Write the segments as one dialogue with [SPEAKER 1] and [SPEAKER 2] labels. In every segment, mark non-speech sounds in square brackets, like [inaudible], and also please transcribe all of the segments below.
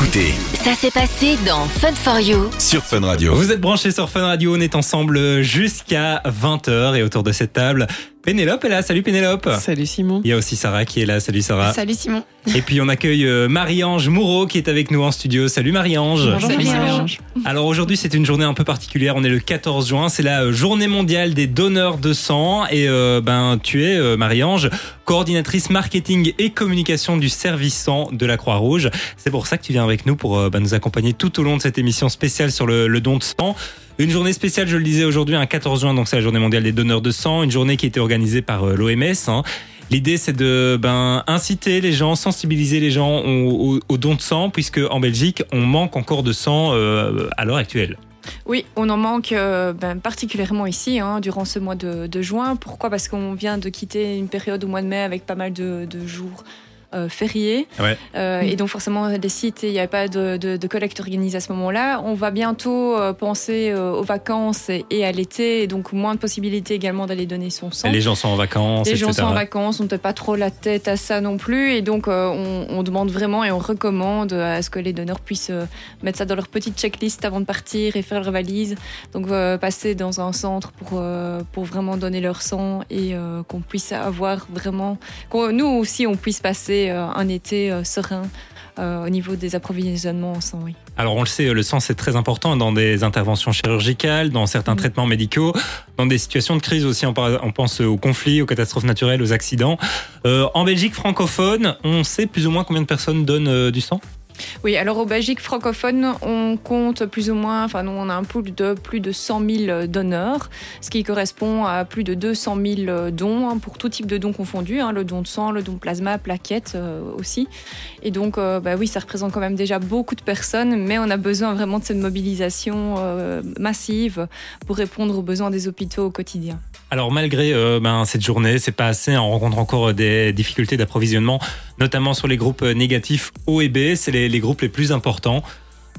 [SPEAKER 1] écoutez
[SPEAKER 2] Ça s'est passé dans Fun for You.
[SPEAKER 1] sur Fun Radio.
[SPEAKER 3] Vous êtes branchés sur Fun Radio, on est ensemble jusqu'à 20h et autour de cette table, Pénélope est là. Salut Pénélope.
[SPEAKER 4] Salut Simon.
[SPEAKER 3] Il y a aussi Sarah qui est là. Salut Sarah.
[SPEAKER 5] Salut Simon.
[SPEAKER 3] Et puis on accueille euh, Marie-Ange Moureau qui est avec nous en studio. Salut Marie-Ange.
[SPEAKER 5] Salut Simon.
[SPEAKER 3] Alors aujourd'hui c'est une journée un peu particulière. On est le 14 juin. C'est la euh, journée mondiale des donneurs de sang. Et euh, ben tu es euh, Marie-Ange, coordinatrice marketing et communication du service sang de la Croix-Rouge. C'est pour ça que tu viens avec nous pour euh, ben, nous accompagner tout au long de cette émission spéciale sur le, le don de sang. Une journée spéciale, je le disais aujourd'hui, un 14 juin, donc c'est la journée mondiale des donneurs de sang, une journée qui été organisée par l'OMS. Hein. L'idée, c'est de ben, inciter les gens, sensibiliser les gens au, au, au don de sang, puisque en Belgique, on manque encore de sang euh, à l'heure actuelle.
[SPEAKER 5] Oui, on en manque euh, ben, particulièrement ici, hein, durant ce mois de, juin. Pourquoi? Parce qu'on vient de quitter une période au mois de mai avec pas mal de, jours euh, fériés.
[SPEAKER 3] Ouais.
[SPEAKER 5] Euh, et donc forcément, les sites, il n'y avait pas de, de, de collecte organisée à ce moment-là. On va bientôt euh, penser euh, aux vacances et, et à l'été, et donc moins de possibilités également d'aller donner son sang.
[SPEAKER 3] Les gens sont en vacances,
[SPEAKER 5] Les
[SPEAKER 3] etc.
[SPEAKER 5] gens sont en vacances, on ne pas trop la tête à ça non plus. Et donc, euh, on, on demande vraiment et on recommande à ce que les donneurs puissent euh, mettre ça dans leur petite checklist avant de partir et faire leur valise. Donc, euh, passer dans un centre pour, euh, pour vraiment donner leur sang et euh, qu'on puisse avoir vraiment. qu'on- nous aussi, on puisse passer euh, un été euh, serein. euh, au niveau des approvisionnements en sang, oui.
[SPEAKER 3] Alors on le sait, le sang c'est très important dans des interventions chirurgicales, dans certains
[SPEAKER 5] Mhm.
[SPEAKER 3] traitements médicaux, dans des situations de crise aussi. On, pense aux conflits, aux catastrophes naturelles, aux accidents. Euh, en Belgique francophone, on sait plus ou moins combien de personnes donnent euh, du sang?
[SPEAKER 5] Oui, alors au Belgique francophone, on compte plus ou moins, enfin nous on a un pool de plus de 100 000 donneurs, ce qui correspond à plus de 200 000 dons hein, pour tout type de dons confondus, hein, le don de sang, le don de plasma, plaquettes euh, aussi. Et donc euh, bah oui, ça représente quand même déjà beaucoup de personnes, mais on a besoin vraiment de cette mobilisation euh, massive pour répondre aux besoins des hôpitaux au quotidien.
[SPEAKER 3] Alors malgré ben, cette journée, c'est pas assez. On rencontre encore des difficultés d'approvisionnement, notamment sur les groupes négatifs O et B. C'est les, les groupes les plus importants.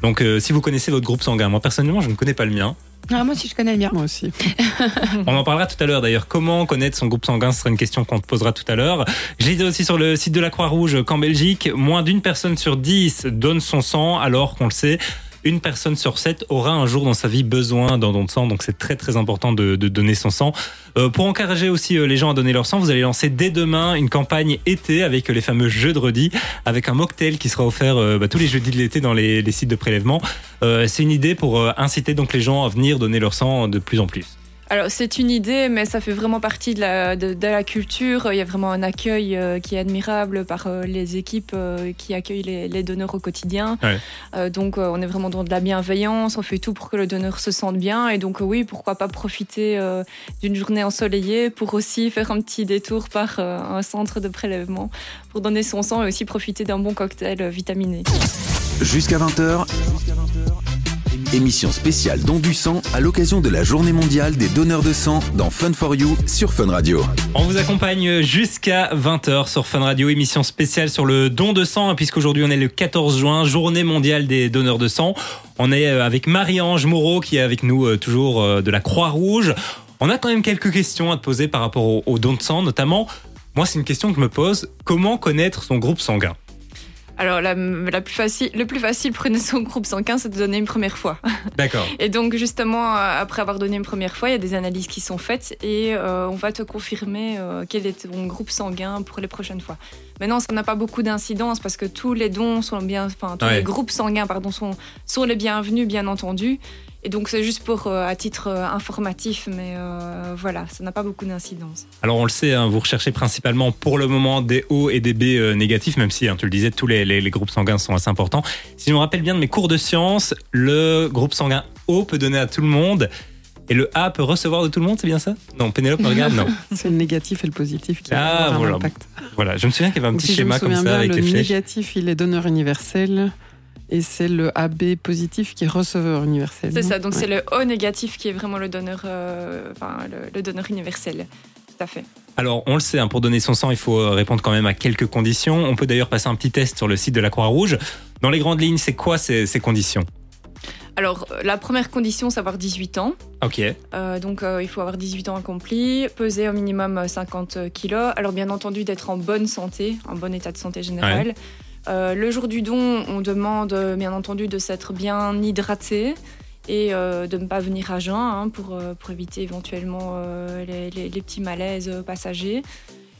[SPEAKER 3] Donc euh, si vous connaissez votre groupe sanguin, moi personnellement je ne connais pas le mien.
[SPEAKER 6] Ah, moi aussi, je connais le mien.
[SPEAKER 4] Moi aussi. [laughs]
[SPEAKER 3] On en parlera tout à l'heure d'ailleurs. Comment connaître son groupe sanguin? Ce sera une question qu'on te posera tout à l'heure. J'ai dit aussi sur le site de la Croix-Rouge qu'en Belgique, moins d'une personne sur dix donne son sang, alors qu'on le sait. Une personne sur sept aura un jour dans sa vie besoin d'un don de sang, donc c'est très très important de, de donner son sang. Euh, pour encourager aussi euh, les gens à donner leur sang, vous allez lancer dès demain une campagne été avec les fameux jeux de redis, avec un mocktail qui sera offert euh, bah, tous les jeudis de l'été dans les, les sites de prélèvement. Euh, c'est une idée pour euh, inciter donc les gens à venir donner leur sang de plus en plus.
[SPEAKER 5] Alors c'est une idée, mais ça fait vraiment partie de la, de, de la culture. Il y a vraiment un accueil euh, qui est admirable par euh, les équipes euh, qui accueillent les, les donneurs au quotidien.
[SPEAKER 3] Ouais.
[SPEAKER 5] Euh, donc euh, on est vraiment dans de la bienveillance, on fait tout pour que le donneur se sente bien. Et donc euh, oui, pourquoi pas profiter euh, d'une journée ensoleillée pour aussi faire un petit détour par euh, un centre de prélèvement pour donner son sang et aussi profiter d'un bon cocktail euh, vitaminé.
[SPEAKER 1] Jusqu'à 20h. Émission spéciale Don du sang à l'occasion de la journée mondiale des donneurs de sang dans Fun for You sur Fun Radio.
[SPEAKER 3] On vous accompagne jusqu'à 20h sur Fun Radio, émission spéciale sur le don de sang, puisqu'aujourd'hui on est le 14 juin, journée mondiale des donneurs de sang. On est euh, avec Marie-Ange Moreau qui est avec nous euh, toujours euh, de la Croix-Rouge. On a quand même quelques questions à te poser par rapport au don de sang, notamment, moi c'est une question que je me pose, comment connaître son groupe sanguin?
[SPEAKER 5] Alors la, la plus facile, le plus facile pour connaître son groupe sanguin, c'est de donner une première fois. [laughs]
[SPEAKER 3] D'accord.
[SPEAKER 5] Et donc justement, euh, après avoir donné une première fois, il y a des analyses qui sont faites et euh, on va te confirmer euh, quel est ton groupe sanguin pour les prochaines fois. Maintenant, ça n'a pas beaucoup d'incidence parce que tous les dons sont bien, enfin tous
[SPEAKER 3] Ouais.
[SPEAKER 5] les groupes sanguins, pardon, sont sont les bienvenus, bien entendu. Et donc c'est juste pour euh, à titre euh, informatif, mais euh, voilà, ça n'a pas beaucoup d'incidence.
[SPEAKER 3] Alors on le sait, hein, vous recherchez principalement pour le moment des O et des B euh, négatifs, même si hein, tu le disais, tous les, les- les groupes sanguins sont assez importants. Si je me rappelle bien de mes cours de sciences, le groupe sanguin O peut donner à tout le monde et le A peut recevoir de tout le monde, c'est bien ça? Non, Pénélope me regarde, non. [laughs]
[SPEAKER 4] C'est le négatif et le positif qui
[SPEAKER 3] Ah,
[SPEAKER 4] ont un impact.
[SPEAKER 3] Voilà, je me souviens qu'il y avait un petit
[SPEAKER 4] si
[SPEAKER 3] schéma comme ça
[SPEAKER 4] bien,
[SPEAKER 3] avec
[SPEAKER 4] le
[SPEAKER 3] les flèches.
[SPEAKER 4] négatif, il est donneur universel. Et c'est le AB positif qui est receveur universel.
[SPEAKER 5] C'est ça, donc
[SPEAKER 4] Ouais.
[SPEAKER 5] c'est le O négatif qui est vraiment le donneur, euh, enfin le, le donneur universel. Tout à fait.
[SPEAKER 3] Alors, on le sait, hein, pour donner son sang, il faut euh, répondre quand même à quelques conditions. On peut d'ailleurs passer un petit test sur le site de la Croix-Rouge. Dans les grandes lignes, c'est quoi ces, ces conditions?
[SPEAKER 5] Alors, euh, la première condition, c'est avoir 18 ans.
[SPEAKER 3] Ok.
[SPEAKER 5] Euh, donc, euh, il faut avoir 18 ans accomplis, peser au minimum euh, 50 kilos. Alors, bien entendu, d'être en bonne santé, en bon état de santé générale. Euh, le jour du don, on demande bien entendu de s'être bien hydraté et de ne pas venir à jeun hein, pour, éviter éventuellement les, petits malaises passagers.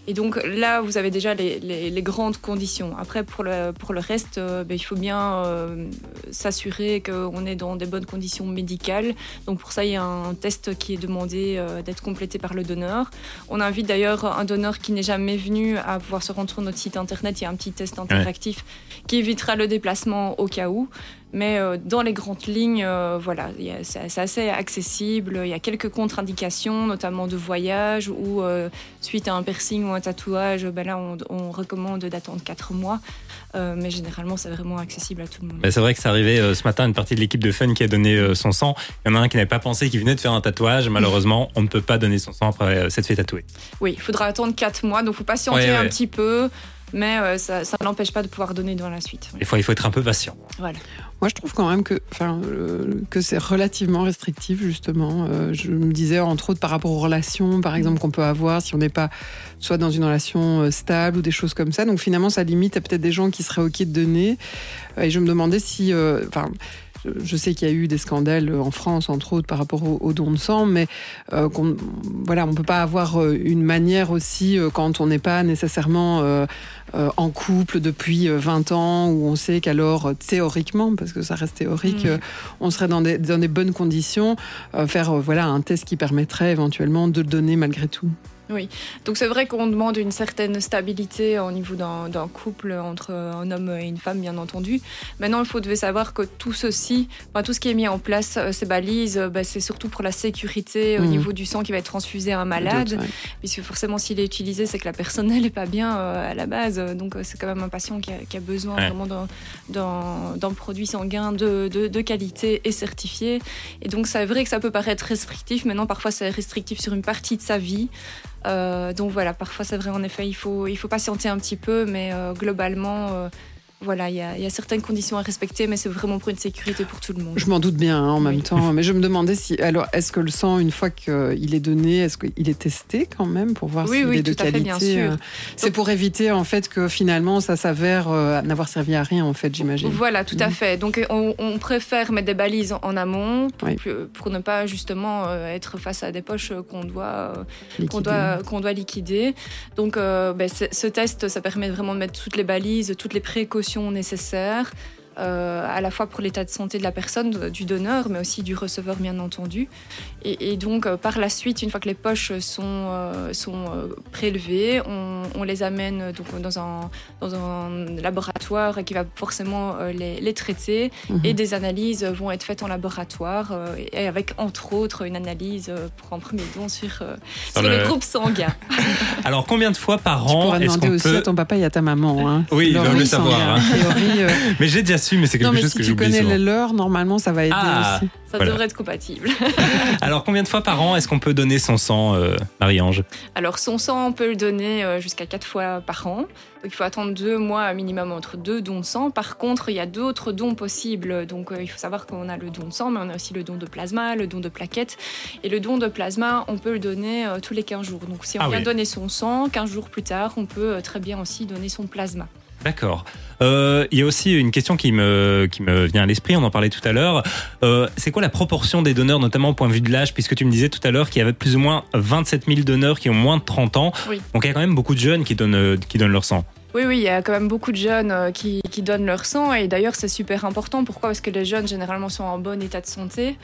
[SPEAKER 5] Et donc là, vous avez déjà les, les, grandes conditions. Après, pour le, pour le reste, euh, ben, il faut bien euh, s'assurer qu'on est dans des bonnes conditions médicales. Donc pour ça, il y a un test qui est demandé euh, d'être complété par le donneur. On invite d'ailleurs un donneur qui n'est jamais venu à pouvoir se rendre sur notre site internet. Il y a un petit test interactif qui évitera le déplacement au cas où. Mais euh, dans les grandes lignes, euh, voilà, c'est assez accessible. Il y a quelques contre-indications, notamment de voyage ou euh, suite à un piercing ou un tatouage. Ben là, on, recommande d'attendre 4 mois. mais généralement, c'est vraiment accessible à tout le monde.
[SPEAKER 3] c'est vrai que c'est arrivé ce matin, une partie de l'équipe de Fun qui a donné son sang. Il y en a un qui n'avait pas pensé qu'il venait de faire un tatouage. Malheureusement, on ne peut pas donner son sang après s'être fait tatouer.
[SPEAKER 5] Oui, il faudra attendre 4 mois. Donc, il faut patienter un petit peu mais euh, ça, ça n'empêche pas de pouvoir donner dans la suite.
[SPEAKER 3] Des fois, il faut être un peu patient.
[SPEAKER 5] Voilà.
[SPEAKER 4] Moi, je trouve quand même que, euh, que c'est relativement restrictif, justement. Euh, je me disais, entre autres, par rapport aux relations, par exemple, qu'on peut avoir si on n'est pas soit dans une relation stable ou des choses comme ça. Donc, finalement, ça limite à peut-être des gens qui seraient OK de donner. Et je me demandais si. Enfin je sais qu'il y a eu des scandales en France, entre autres, par rapport aux dons de sang, mais euh, on, voilà, on peut pas avoir euh, une manière aussi euh, quand on n'est pas nécessairement euh, en couple depuis 20 ans, où on sait qu'alors théoriquement, parce que ça reste théorique, mm. on serait dans des, dans des bonnes conditions, faire voilà un test qui permettrait éventuellement de le donner malgré tout.
[SPEAKER 5] Oui, donc c'est vrai qu'on demande une certaine stabilité au niveau d'un couple entre un homme et une femme, bien entendu. Maintenant, il faut devait savoir que tout ceci, tout ce qui est mis en place, euh, ces balises, euh, bah, c'est surtout pour la sécurité au mmh. niveau du sang qui va être transfusé à un malade, puisque forcément, s'il est utilisé, c'est que la personne n'est pas bien euh, à la base. Donc, c'est quand même un patient qui a, besoin vraiment d'un produit sanguin de, de, qualité et certifié. Et donc, c'est vrai que ça peut paraître restrictif. Maintenant, parfois, c'est restrictif sur une partie de sa vie. Euh, donc voilà, parfois c'est vrai en effet, il faut, il faut patienter un petit peu, mais euh, globalement, euh, voilà, il y, a certaines conditions à respecter, mais c'est vraiment pour une sécurité pour tout le monde.
[SPEAKER 4] Je m'en doute bien hein, en même temps, mais je me demandais si, alors, est-ce que le sang, une fois qu'il est donné, est-ce qu'il est testé quand même pour voir s'il est de qualité
[SPEAKER 5] bien sûr.
[SPEAKER 4] C'est pour éviter en fait que finalement ça s'avère n'avoir servi à rien en fait, j'imagine.
[SPEAKER 5] Voilà, tout à mhm. fait. Donc on, préfère mettre des balises en, amont pour, ne pas justement être face à des poches qu'on doit, qu'on doit, qu'on doit liquider. Donc ben, ce test, ça permet vraiment de mettre toutes les balises, toutes les précautions nécessaires euh, à la fois pour l'état de santé de la personne, du donneur, mais aussi du receveur, bien entendu. Et, donc, euh, par la suite, une fois que les poches sont, euh, sont prélevées, on, les amène donc, dans, un, dans un laboratoire qui va forcément les, les traiter. Mhm. Et des analyses vont être faites en laboratoire, et avec, entre autres, une analyse pour un premier don sur, sur, les groupes sanguins. [laughs]
[SPEAKER 3] Alors, combien de fois par an
[SPEAKER 4] est-ce qu'on aussi à ton papa et à ta maman. Hein.
[SPEAKER 3] Oui, il veut le savoir. Hein. [laughs] mais j'ai déjà mais c'est quelque chose
[SPEAKER 4] que
[SPEAKER 3] Si tu
[SPEAKER 4] connais les leurs, normalement, ça va aider
[SPEAKER 3] ah,
[SPEAKER 4] aussi.
[SPEAKER 5] Ça devrait être compatible. [laughs]
[SPEAKER 3] Alors, combien de fois par an est-ce qu'on peut donner son sang, euh, Marie-Ange?
[SPEAKER 5] Alors, son sang, on peut le donner euh, jusqu'à quatre fois par an. Donc, il faut attendre deux mois minimum entre deux dons de sang. Par contre, il y a d'autres dons possibles. Donc, euh, il faut savoir qu'on a le don de sang, mais on a aussi le don de plasma, le don de plaquettes. Et le don de plasma, on peut le donner tous les 15 jours. Donc, si on ah vient donner son sang, 15 jours plus tard, on peut très bien aussi donner son plasma.
[SPEAKER 3] D'accord. Euh, il y a aussi une question qui me, qui me vient à l'esprit, on en parlait tout à l'heure. Euh, c'est quoi la proportion des donneurs, notamment au point de vue de l'âge, puisque tu me disais tout à l'heure qu'il y avait plus ou moins 27 000 donneurs qui ont moins de 30 ans. Donc il y a quand même beaucoup de jeunes qui donnent, qui donnent leur sang.
[SPEAKER 5] Oui, oui, il y a quand même beaucoup de jeunes euh, qui, qui donnent leur sang et d'ailleurs c'est super important. Pourquoi? Parce que les jeunes généralement sont en bon état de santé.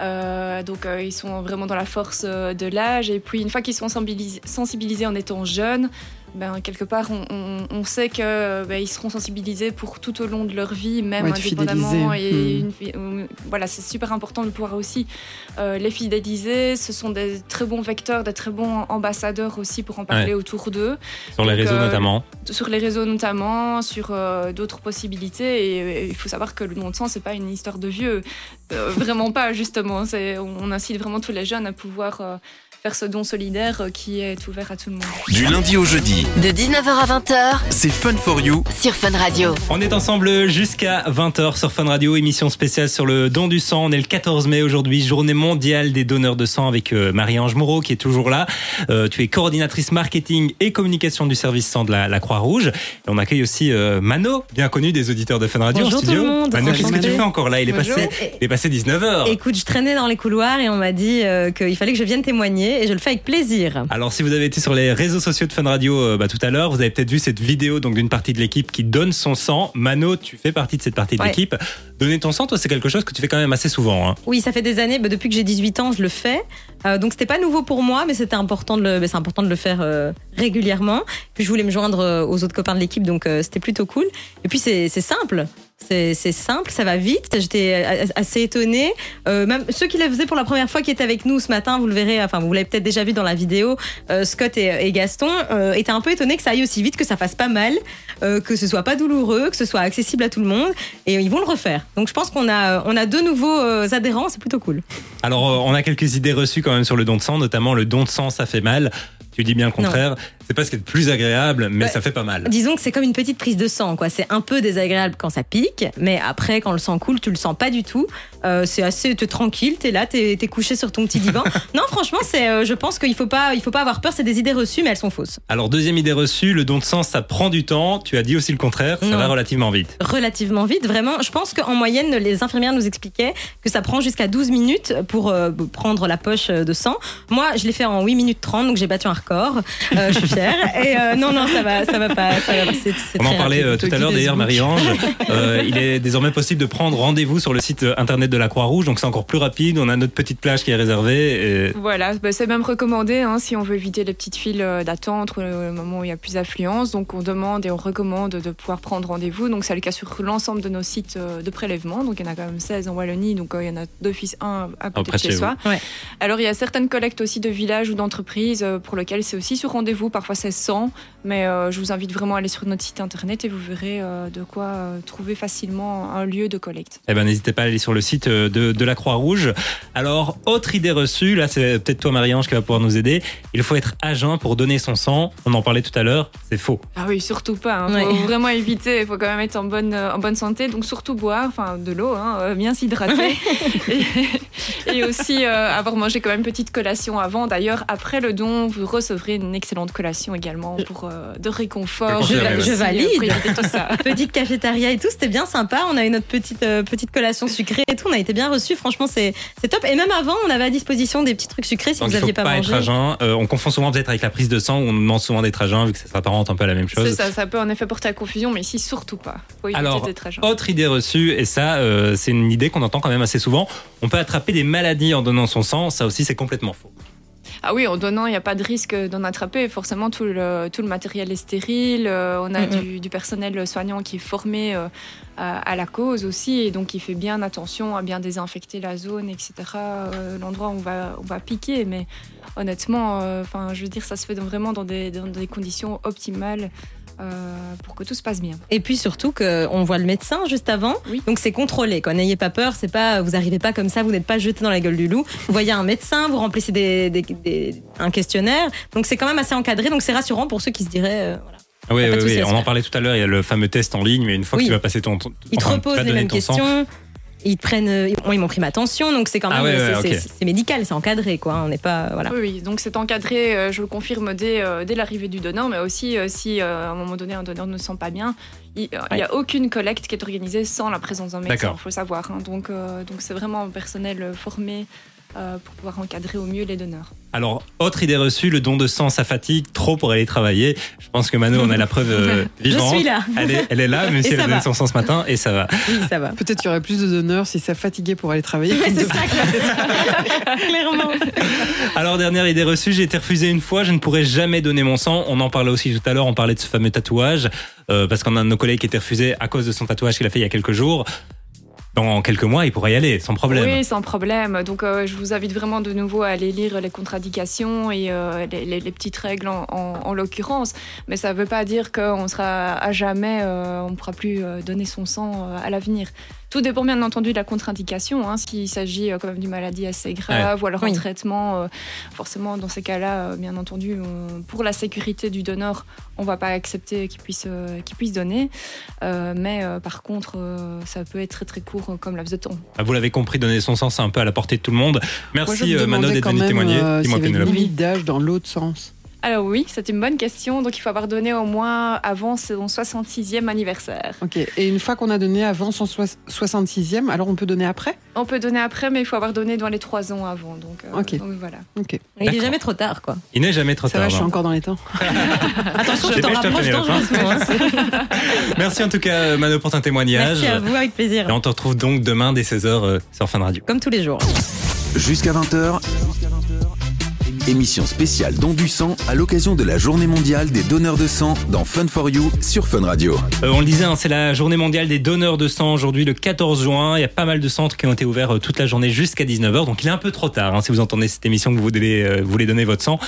[SPEAKER 5] Euh, donc ils sont vraiment dans la force de l'âge et puis une fois qu'ils sont sensibilisés en étant jeunes, ben, quelque part, on, sait qu'ils ben, seront sensibilisés pour tout au long de leur vie, même indépendamment. Et hmm. voilà, c'est super important de pouvoir aussi euh, les fidéliser. Ce sont des très bons vecteurs, des très bons ambassadeurs aussi pour en parler autour d'eux.
[SPEAKER 3] Sur les réseaux euh, notamment.
[SPEAKER 5] Sur les réseaux notamment, sur euh, d'autres possibilités. Et, il faut savoir que le don de sang, c'est pas une histoire de vieux. vraiment pas, justement. On incite vraiment tous les jeunes à pouvoir faire ce don solidaire euh, qui est ouvert à tout le monde.
[SPEAKER 1] Du lundi au jeudi,
[SPEAKER 2] De 19h à 20h
[SPEAKER 1] c'est Fun for You.
[SPEAKER 2] sur Fun Radio.
[SPEAKER 3] On est ensemble jusqu'à 20h sur Fun Radio, émission spéciale sur le don du sang. On est le 14 mai aujourd'hui, journée mondiale des donneurs de sang avec euh, Marie-Ange Moreau qui est toujours là. Euh, tu es coordinatrice marketing et communication du service sang de la, la Croix-Rouge. Et on accueille aussi euh, Mano, bien connu des auditeurs de Fun Radio
[SPEAKER 6] Bonjour
[SPEAKER 3] en studio.
[SPEAKER 6] tout le monde.
[SPEAKER 3] Mano, qu'est-ce que
[SPEAKER 4] Bonjour,
[SPEAKER 3] tu fais encore là? Il est
[SPEAKER 5] Bonjour.
[SPEAKER 3] passé, il est passé 19h.
[SPEAKER 6] Écoute, je traînais dans les couloirs et on m'a dit euh, qu'il fallait que je vienne témoigner et je le fais avec plaisir.
[SPEAKER 3] Alors, si vous avez été sur les réseaux sociaux de Fun Radio euh, bah, tout à l'heure, vous avez peut-être vu cette vidéo donc d'une partie de l'équipe qui donne son sang. Mano, tu fais partie de cette partie de
[SPEAKER 6] Ouais.
[SPEAKER 3] l'équipe. Donner ton sang, toi, c'est quelque chose que tu fais quand même assez souvent. Hein.
[SPEAKER 6] Oui, ça fait des années, bah, depuis que j'ai 18 ans, je le fais. Euh, donc c'était pas nouveau pour moi, mais c'était important de le, mais c'est important de le faire euh, régulièrement. Puis je voulais me joindre euh, aux autres copains de l'équipe, donc c'était plutôt cool. Et puis c'est simple. C'est simple, ça va vite. J'étais assez étonnée. Euh, même ceux qui le faisaient pour la première fois, qui étaient avec nous ce matin, vous le verrez, enfin vous l'avez peut-être déjà vu dans la vidéo, euh, Scott et, et Gaston euh, étaient un peu étonnés que ça aille aussi vite, que ça fasse pas mal, que ce soit pas douloureux, que ce soit accessible à tout le monde. Et ils vont le refaire. Donc je pense qu'on a, on a deux nouveaux adhérents, c'est plutôt cool.
[SPEAKER 3] Alors, on a quelques idées reçues quand même sur le don de sang, notamment le don de sang, ça fait mal. Tu dis bien le contraire. C'est pas ce qui est le plus agréable, mais
[SPEAKER 6] Ouais.
[SPEAKER 3] ça fait pas mal.
[SPEAKER 6] Disons que c'est comme une petite prise de sang, quoi. C'est un peu désagréable quand ça pique, mais après, quand le sang coule, tu le sens pas du tout. Euh, c'est assez, t'es tranquille, t'es là, t'es es couché sur ton petit divan. [laughs] non, franchement, c'est, euh, je pense qu'il faut pas, il faut pas avoir peur. C'est des idées reçues, mais elles sont fausses.
[SPEAKER 3] Alors, deuxième idée reçue, le don de sang, ça prend du temps. Tu as dit aussi le contraire, ça
[SPEAKER 6] Non.
[SPEAKER 3] va relativement vite.
[SPEAKER 6] Relativement vite, vraiment. Je pense qu'en moyenne, les infirmières nous expliquaient que ça prend jusqu'à 12 minutes pour euh, prendre la poche de sang. Moi, je l'ai fait en 8 minutes 30, donc j'ai battu un record. Je suis [laughs] Et euh, non, non, ça va, ça va pas. Ça va, c'est- c'est
[SPEAKER 3] On en parlait
[SPEAKER 6] rapide.
[SPEAKER 3] euh, tout à l'heure d'ailleurs, Marie-Ange. [laughs] Euh, il est désormais possible de prendre rendez-vous sur le site internet de la Croix-Rouge, donc c'est encore plus rapide. On a notre petite plage qui est réservée. Et...
[SPEAKER 5] Voilà, bah, c'est même recommandé hein, si on veut éviter les petites files d'attente ou le moment où il y a plus d'affluence. Donc on demande et on recommande de pouvoir prendre rendez-vous. Donc c'est le cas sur l'ensemble de nos sites de prélèvement. Donc il y en a quand même 16 en Wallonie, donc euh, il y en a d'office un à côté
[SPEAKER 3] près
[SPEAKER 5] de chez soi.
[SPEAKER 6] Ouais.
[SPEAKER 5] Alors il y a certaines collectes aussi de villages ou d'entreprises pour lesquelles c'est aussi sur rendez-vous. Parfois c'est 100, mais euh, je vous invite vraiment à aller sur notre site internet et vous verrez euh, de quoi euh, trouver facilement un lieu de collecte.
[SPEAKER 3] Eh ben, n'hésitez pas à aller sur le site de, de la Croix-Rouge. Alors, autre idée reçue, là, c'est peut-être toi, Marie-Ange, qui va pouvoir nous aider. Il faut être agent pour donner son sang. On en parlait tout à l'heure. C'est faux.
[SPEAKER 5] Ah oui, surtout pas. Hein.
[SPEAKER 6] Ouais.
[SPEAKER 5] Faut vraiment éviter. Il faut quand même être en bonne, en bonne santé. Donc surtout boire, enfin de l'eau, hein, bien s'hydrater. [laughs] et, et aussi euh, avoir mangé quand même une petite collation avant. D'ailleurs, après le don, vous recevrez une excellente collation également pour euh, de réconfort.
[SPEAKER 3] Je-
[SPEAKER 6] je valide.
[SPEAKER 5] tout ça. [laughs]
[SPEAKER 6] petite cafétéria et tout, c'était bien sympa. On a eu notre petite euh, petite collation sucrée et tout. On a été bien reçus. Franchement, c'est c'est top. Et même avant, on avait à disposition des petits trucs sucrés si
[SPEAKER 3] Donc,
[SPEAKER 6] vous
[SPEAKER 3] il faut
[SPEAKER 6] aviez
[SPEAKER 3] pas,
[SPEAKER 6] pas,
[SPEAKER 3] être
[SPEAKER 6] mangé.
[SPEAKER 3] agent. Euh, on confond souvent peut-être avec la prise de sang, où on demande souvent d'être agent, vu que ça s'apparente un peu à la même
[SPEAKER 5] C'est
[SPEAKER 3] chose.
[SPEAKER 5] ça, ça peut en effet porter à confusion, mais ici surtout pas. Faut
[SPEAKER 3] Alors. Autre idée reçue, et ça, euh, c'est une idée qu'on entend quand même assez souvent. On peut attraper des maladies en donnant son sang. Ça aussi, c'est complètement faux.
[SPEAKER 5] Ah oui, en donnant, il n'y a pas de risque d'en attraper. Forcément, tout le, tout le matériel est stérile. Euh, on a
[SPEAKER 6] Mhm.
[SPEAKER 5] du, du personnel soignant qui est formé euh, à, à la cause aussi, et donc il fait bien attention à bien désinfecter la zone, etc. euh, L'endroit où on va, on va piquer. Mais honnêtement, enfin, je veux dire, ça se fait dans- vraiment dans des, dans des conditions optimales euh, pour que tout se passe bien.
[SPEAKER 6] Et puis surtout qu'on voit le médecin juste avant,
[SPEAKER 5] Oui.
[SPEAKER 6] donc c'est contrôlé. quoi. N'ayez pas peur, c'est pas, vous arrivez pas comme ça, vous n'êtes pas jeté dans la gueule du loup. Vous voyez un médecin, vous remplissez des, des- des- un questionnaire, donc c'est quand même assez encadré, donc c'est rassurant pour ceux qui se diraient. euh, voilà.
[SPEAKER 3] Oui, oui, oui, on en parlait tout à l'heure. Il y a le fameux test en ligne, mais une fois
[SPEAKER 6] Oui.
[SPEAKER 3] que tu vas passer ton, ton
[SPEAKER 6] Ils te
[SPEAKER 3] enfin, vas
[SPEAKER 6] les
[SPEAKER 3] donner
[SPEAKER 6] mêmes
[SPEAKER 3] sang,
[SPEAKER 6] questions. Ils prennent, euh, moi ils m'ont pris ma tension, donc c'est quand même,
[SPEAKER 3] Ah ouais,
[SPEAKER 6] c'est-
[SPEAKER 3] ouais,
[SPEAKER 6] médical, c'est encadré, quoi. On n'est pas, voilà.
[SPEAKER 5] Oui, oui, donc c'est encadré, euh, je le confirme, dès, euh, dès l'arrivée du donneur, mais aussi euh, si euh, à un moment donné un donneur ne se sent pas bien, il n'y a aucune collecte qui est organisée sans la présence d'un médecin, il faut le savoir. hein. Donc euh, donc c'est vraiment un personnel euh, formé euh, pour pouvoir encadrer au mieux les donneurs.
[SPEAKER 3] Alors, autre idée reçue, le don de sang, ça fatigue trop pour aller travailler. Je pense que Mano, on a la preuve euh, [laughs]
[SPEAKER 6] Je
[SPEAKER 3] vivante.
[SPEAKER 6] suis là.
[SPEAKER 3] Elle est, elle est là, [laughs] même
[SPEAKER 6] Et
[SPEAKER 3] si elle a donné son sang ce matin, et ça va.
[SPEAKER 6] Oui, ça va.
[SPEAKER 4] Peut-être qu'il y aurait plus de donneurs si ça fatiguait pour aller travailler.
[SPEAKER 6] Ouais, c'est ça, [laughs] clairement.
[SPEAKER 3] Alors, dernière idée reçue, j'ai été refusé une fois, je ne pourrai jamais donner mon sang. On en parlait aussi tout à l'heure, on parlait de ce fameux tatouage, euh, parce qu'on a un de nos collègues qui était refusé à cause de son tatouage qu'il a fait il y a quelques jours. Dans quelques mois, il pourra y aller sans problème.
[SPEAKER 5] Oui, sans problème. Donc, euh, je vous invite vraiment de nouveau à aller lire les contre-indications et euh, les, les- les petites règles en, en- en l'occurrence. Mais ça ne veut pas dire qu'on sera à jamais, euh, on ne pourra plus euh, donner son sang euh, à l'avenir. Tout dépend bien entendu de la contre-indication. Hein, S'il s'agit euh, quand même d'une maladie assez grave ou alors un
[SPEAKER 6] Oui.
[SPEAKER 5] traitement, euh, forcément dans ces cas-là, euh, bien entendu, on- pour la sécurité du donneur, on ne va pas accepter qu'il puisse, euh, qu'il puisse donner. Euh, mais euh, par contre, euh, ça peut être très très court comme laps de temps.
[SPEAKER 3] Ah, Vous l'avez compris, donner son sang, c'est un peu à la portée de tout le monde.
[SPEAKER 4] Moi, je
[SPEAKER 3] Merci
[SPEAKER 4] me
[SPEAKER 3] Manon d'être
[SPEAKER 4] même
[SPEAKER 3] témoigner.
[SPEAKER 4] euh,
[SPEAKER 3] Dis-moi, Pénélope.
[SPEAKER 4] limite d'âge dans l'autre sens.
[SPEAKER 5] Alors oui, c'est une bonne question. Donc il faut avoir donné au moins avant son 66e anniversaire.
[SPEAKER 4] Ok. Et une fois qu'on a donné avant son soix- 66e, alors on peut donner après?
[SPEAKER 5] On peut donner après, mais il faut avoir donné dans les trois ans avant. Donc, euh, donc voilà.
[SPEAKER 4] Ok.
[SPEAKER 6] Il est
[SPEAKER 3] D'accord.
[SPEAKER 6] jamais trop tard, quoi.
[SPEAKER 3] Il n'est jamais trop
[SPEAKER 4] Ça va,
[SPEAKER 3] tard.
[SPEAKER 4] je suis
[SPEAKER 3] non.
[SPEAKER 4] encore dans les temps. [laughs]
[SPEAKER 6] Attention, je t'en rapproche
[SPEAKER 3] hein.
[SPEAKER 6] dangereusement. hein. [laughs]
[SPEAKER 3] Merci en tout cas, Mano, pour ton témoignage.
[SPEAKER 6] Merci à vous, avec plaisir.
[SPEAKER 3] Et on te retrouve donc demain dès 16h sur Fun Radio.
[SPEAKER 6] Comme tous les jours.
[SPEAKER 1] Jusqu'à 20h, émission spéciale Don du sang à l'occasion de la journée mondiale des donneurs de sang dans Fun for You sur Fun Radio.
[SPEAKER 3] Euh, on le disait, hein, c'est la journée mondiale des donneurs de sang aujourd'hui, le 14 juin. Il y a pas mal de centres qui ont été ouverts euh, toute la journée jusqu'à 19h. Donc il est un peu trop tard hein, si vous entendez cette émission que vous voulez, euh, vous voulez donner votre sang.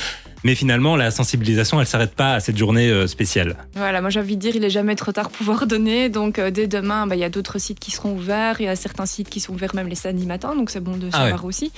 [SPEAKER 3] Mais finalement, la sensibilisation, elle s'arrête pas à cette journée euh, spéciale.
[SPEAKER 5] Voilà, moi j'ai envie de dire, il est jamais trop tard pour pouvoir donner. Donc euh, dès demain, bah, il y a d'autres sites qui seront ouverts. Il y a certains sites qui sont ouverts même les samedis matins, donc c'est bon de
[SPEAKER 3] Ah
[SPEAKER 5] savoir aussi.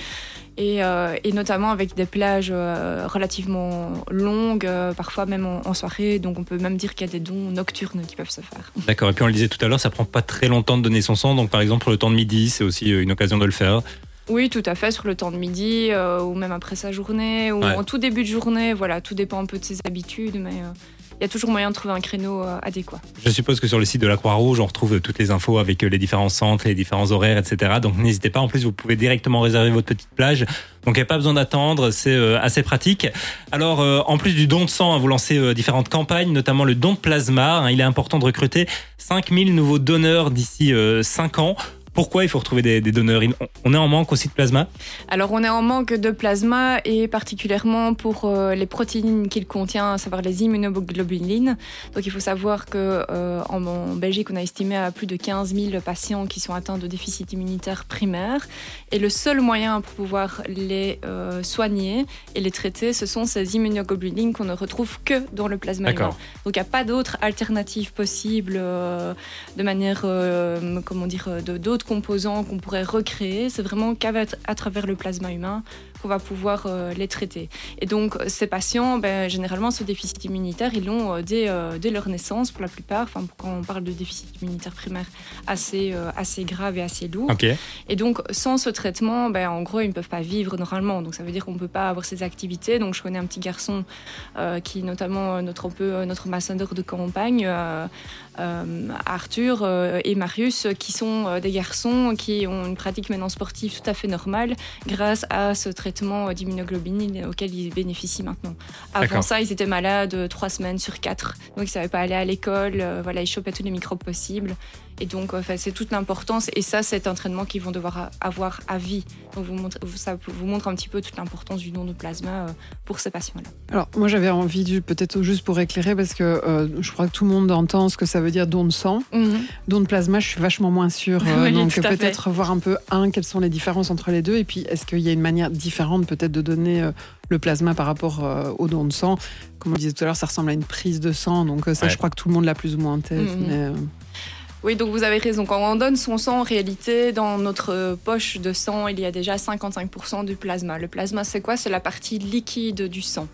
[SPEAKER 5] Et, euh, et notamment avec des plages euh, relativement longues, euh, parfois même en, en soirée. Donc on peut même dire qu'il y a des dons nocturnes qui peuvent se faire.
[SPEAKER 3] D'accord. Et puis on le disait tout à l'heure, ça prend pas très longtemps de donner son sang. Donc par exemple, pour le temps de midi, c'est aussi une occasion de le faire.
[SPEAKER 5] Oui, tout à fait, sur le temps de midi, euh, ou même après sa journée, ou
[SPEAKER 3] Ouais.
[SPEAKER 5] en tout début de journée. Voilà, tout dépend un peu de ses habitudes, mais euh, il y a toujours moyen de trouver un créneau euh, adéquat.
[SPEAKER 3] Je suppose que sur le site de la Croix-Rouge, on retrouve toutes les infos avec les différents centres, les différents horaires, etc. Donc n'hésitez pas. En plus, vous pouvez directement réserver votre petite plage. Donc il n'y a pas besoin d'attendre. C'est assez pratique. Alors, en plus du don de sang, hein, vous lancez différentes campagnes, notamment le don de plasma. hein. Il est important de recruter 5000 nouveaux donneurs d'ici 5 ans. Pourquoi il faut retrouver des, des donneurs? On est en manque aussi de plasma?
[SPEAKER 5] Alors, on est en manque de plasma et particulièrement pour euh, les protéines qu'il contient, à savoir les immunoglobulines. Donc, il faut savoir que euh, en, en Belgique, on a estimé à plus de 15 000 patients qui sont atteints de déficit immunitaire primaire. Et le seul moyen pour pouvoir les euh, soigner et les traiter, ce sont ces immunoglobulines qu'on ne retrouve que dans le plasma humain. Donc, il n'y a pas d'autre alternative possible de manière, comment dire, d'autres composants qu'on pourrait recréer. C'est vraiment qu'avec à travers le plasma humain qu'on va pouvoir euh, les traiter. Et donc, ces patients, ben, généralement, ce déficit immunitaire, ils l'ont euh, dès, euh, dès leur naissance, pour la plupart. Enfin, quand on parle de déficit immunitaire primaire assez, assez grave et assez lourd.
[SPEAKER 3] Ok.
[SPEAKER 5] Et donc, sans ce traitement, ben, en gros, ils ne peuvent pas vivre normalement. Donc, ça veut dire qu'on ne peut pas avoir ces activités. Donc, je connais un petit garçon qui, notamment, notre, un peu, notre ambassadeur de campagne, Arthur et Marius, qui sont des garçons qui ont une pratique maintenant sportive tout à fait normale grâce à ce traitement euh, d'immunoglobulines auquel ils bénéficient maintenant. Avant ça, ils étaient malades euh, trois semaines sur quatre. Donc, ils ne savaient pas aller à l'école. euh, voilà, ils chopaient tous les microbes possibles. Et donc, enfin, c'est toute l'importance. Et ça, c'est un traitement qu'ils vont devoir a- avoir à vie. Donc, vous montre, vous- ça vous montre un petit peu toute l'importance du don de plasma euh, pour ces patients-là.
[SPEAKER 4] Alors, moi, j'avais envie, peut-être juste pour éclairer, parce que euh, je crois que tout le monde entend ce que ça veut dire don de sang. Don de plasma, je suis vachement moins sûre. euh, [laughs]
[SPEAKER 5] Oui,
[SPEAKER 4] donc, peut-être voir un peu, un, quelles sont les différences entre les deux, et puis, est-ce qu'il y a une manière différente, peut-être, de donner euh, le plasma par rapport euh, au don de sang? Comme on disait tout à l'heure, ça ressemble à une prise de sang, donc euh, ça,
[SPEAKER 3] Ouais.
[SPEAKER 4] je crois que tout le monde l'a plus ou moins en tête.
[SPEAKER 5] Mhm.
[SPEAKER 4] mais, euh,
[SPEAKER 5] Oui, donc vous avez raison. Quand on donne son sang, en réalité, dans notre poche de sang, il y a déjà 55% du plasma. Le plasma, c'est quoi? C'est la partie liquide du sang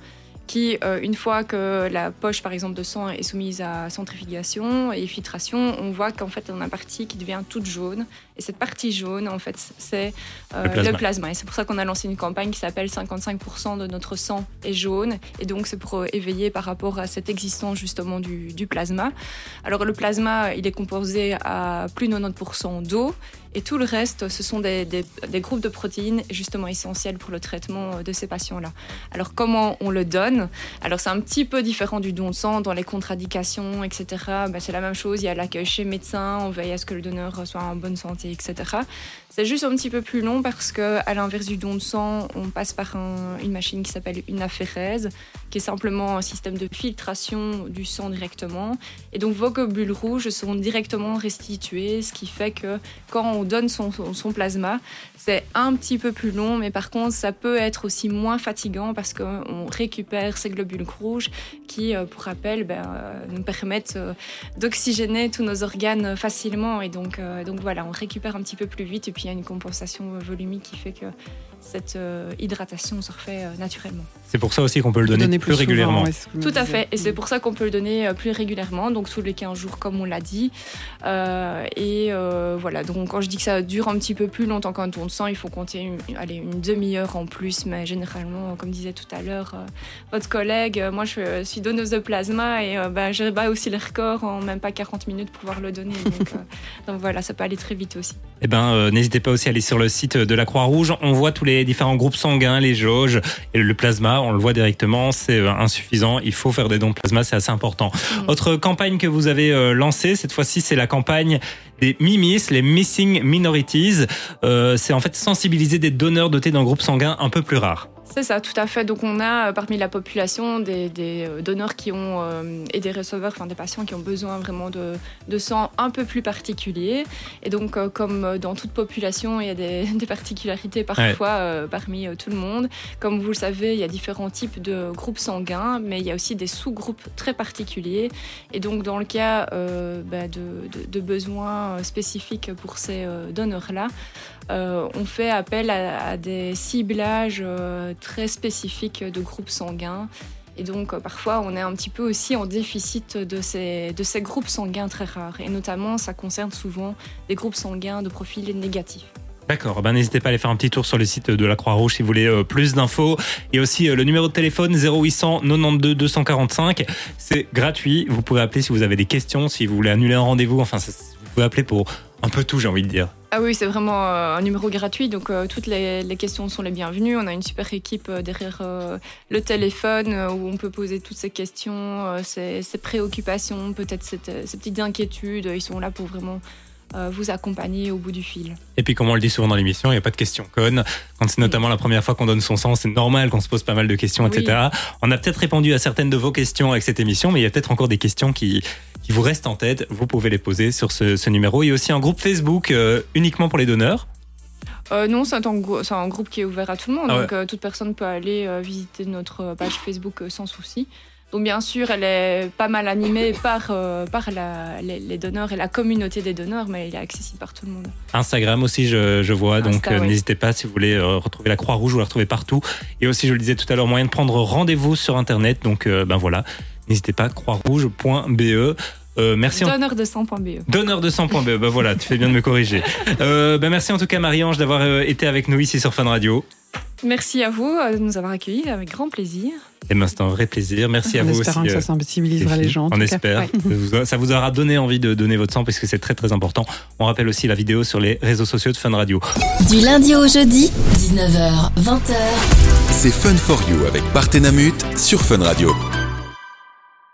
[SPEAKER 5] qui, euh, une fois que la poche, par exemple, de sang est soumise à centrifugation et filtration, on voit qu'en fait, on a une partie qui devient toute jaune. Et cette partie jaune, en fait, c'est euh,
[SPEAKER 3] Le plasma.
[SPEAKER 5] le plasma. Et c'est pour ça qu'on a lancé une campagne qui s'appelle 55% de notre sang est jaune. Et donc, c'est pour euh, éveiller par rapport à cette existence, justement, du, du plasma. Alors, le plasma, il est composé à plus de 90% d'eau. Et tout le reste, ce sont des, groupes de protéines justement essentiels pour le traitement euh, de ces patients-là. Alors comment on le donne? Alors c'est un petit peu différent du don de sang dans les contre-indications, etc. Ben, c'est la même chose, il y a l'accueil chez médecin, on veille à ce que le donneur soit en bonne santé, etc. C'est juste un petit peu plus long parce que à l'inverse du don de sang, on passe par un- une machine qui s'appelle une aphérèse, qui est simplement un système de filtration du sang directement. Et donc vos globules rouges sont directement restitués, ce qui fait que quand on on donne son, plasma, c'est un petit peu plus long, mais par contre, ça peut être aussi moins fatigant parce qu'on récupère ces globules rouges qui, euh, pour rappel, ben, euh, nous permettent euh, d'oxygéner tous nos organes facilement. Et donc, voilà, on récupère un petit peu plus vite. Il y a une compensation euh, volumique qui fait que cette euh, hydratation se refait euh, naturellement.
[SPEAKER 3] C'est pour ça aussi qu'on peut le donner, plus,
[SPEAKER 4] souvent,
[SPEAKER 3] régulièrement.
[SPEAKER 4] ouais,
[SPEAKER 5] Tout à
[SPEAKER 4] disais.
[SPEAKER 5] fait. Et c'est pour ça qu'on peut le donner euh, plus régulièrement, donc tous les 15 jours, comme on l'a dit. Euh, et euh, voilà, donc quand je dis que ça dure un petit peu plus longtemps qu'un don de sang, il faut compter une, allez, une demi-heure en plus. Mais généralement, comme disait tout à l'heure euh, votre collègue, euh, moi je suis donneuse de plasma et euh, bah, je bats aussi les records en même pas 40 minutes pour pouvoir le donner. Donc, euh, [laughs] donc voilà, ça peut aller très vite aussi.
[SPEAKER 3] Eh ben, euh, n'hésitez pas aussi à aller sur le site de la Croix-Rouge. On voit tous les différents groupes sanguins, les jauges et le plasma. On le voit directement, c'est euh, insuffisant. Il faut faire des dons de plasma, c'est assez important.
[SPEAKER 5] Mm.
[SPEAKER 3] Autre campagne que vous avez euh, lancée, cette fois-ci, c'est la campagne des MIMIS, les Missing Minorities. Euh, c'est en fait sensibiliser des donneurs dotés d'un groupe sanguin un peu plus rare.
[SPEAKER 5] C'est ça, tout à fait. Donc on a euh, parmi la population des, des, euh, donneurs qui ont euh, et des receveurs, enfin des patients qui ont besoin vraiment de, de sang un peu plus particulier. Et donc euh, comme dans toute population, il y a des, [laughs] des particularités parfois euh, parmi tout le monde. Comme vous le savez, il y a différents types de groupes sanguins, mais il y a aussi des sous-groupes très particuliers. Et donc dans le cas bah, de, de- de besoins spécifiques pour ces donneurs-là, euh, on fait appel à, des ciblages euh, très spécifiques de groupes sanguins. Et donc, euh, parfois, on est un petit peu aussi en déficit de ces, de ces groupes sanguins très rares. Et notamment, ça concerne souvent des groupes sanguins de profil négatif.
[SPEAKER 3] D'accord, ben n'hésitez pas à aller faire un petit tour sur le site de la Croix-Rouge si vous voulez plus d'infos. Et aussi le numéro de téléphone 0800 92 245. C'est gratuit. Vous pouvez appeler si vous avez des questions, si vous voulez annuler un rendez-vous. Enfin, vous pouvez appeler pour un peu tout, j'ai envie de dire.
[SPEAKER 5] Ah oui, c'est vraiment euh, un numéro gratuit, donc euh, toutes les, questions sont les bienvenues. On a une super équipe euh, derrière le téléphone où on peut poser toutes ces questions, ces, préoccupations, peut-être ces petites inquiétudes. Ils sont là pour vraiment vous accompagner au bout du fil.
[SPEAKER 3] Et puis, comme on le dit souvent dans l'émission, il n'y a pas de questions connes. Quand c'est notamment la première fois qu'on donne son sang, c'est normal qu'on se pose pas mal de questions,
[SPEAKER 5] Oui.
[SPEAKER 3] etc. On a peut-être répondu à certaines de vos questions avec cette émission, mais il y a peut-être encore des questions qui, qui vous restent en tête. Vous pouvez les poser sur ce, ce numéro. Il y a aussi un groupe Facebook euh, uniquement pour les donneurs.
[SPEAKER 5] Euh, non, c'est un, un groupe qui est ouvert à tout le monde,
[SPEAKER 3] Ah ouais.
[SPEAKER 5] donc euh, toute personne peut aller euh, visiter notre page Facebook euh, sans souci. Donc bien sûr, elle est pas mal animée [laughs] par, euh, par la- les, les donneurs et la communauté des donneurs, mais elle est accessible par tout le monde.
[SPEAKER 3] Instagram aussi, je, je vois. Donc, euh, n'hésitez pas si vous voulez euh, retrouver la Croix-Rouge, vous la retrouvez partout. Et aussi, je le disais tout à l'heure, moyen de prendre rendez-vous sur Internet. Donc, ben voilà, n'hésitez pas, croixrouge.be. Euh, merci.
[SPEAKER 5] Donneur de sang.be.
[SPEAKER 3] Donneur de sang.be, ben voilà, tu fais bien de me corriger. [laughs] Euh, ben merci en tout cas Marie-Ange d'avoir été avec nous ici sur Fun Radio.
[SPEAKER 5] Merci à vous de nous avoir accueillis avec grand plaisir.
[SPEAKER 3] Et ben, c'était un vrai plaisir. Merci à
[SPEAKER 4] en
[SPEAKER 3] vous
[SPEAKER 4] espérant
[SPEAKER 3] aussi.
[SPEAKER 4] que
[SPEAKER 3] euh,
[SPEAKER 4] ça sensibilisera les gens. en
[SPEAKER 3] On espère.
[SPEAKER 4] Ouais.
[SPEAKER 3] Ça vous a- Ça vous aura donné envie de donner votre sang parce que c'est très très important. On rappelle aussi la vidéo sur les réseaux sociaux de Fun Radio.
[SPEAKER 2] Du lundi au jeudi, 19h, 20h.
[SPEAKER 1] C'est Fun for You avec Partenamut sur Fun Radio.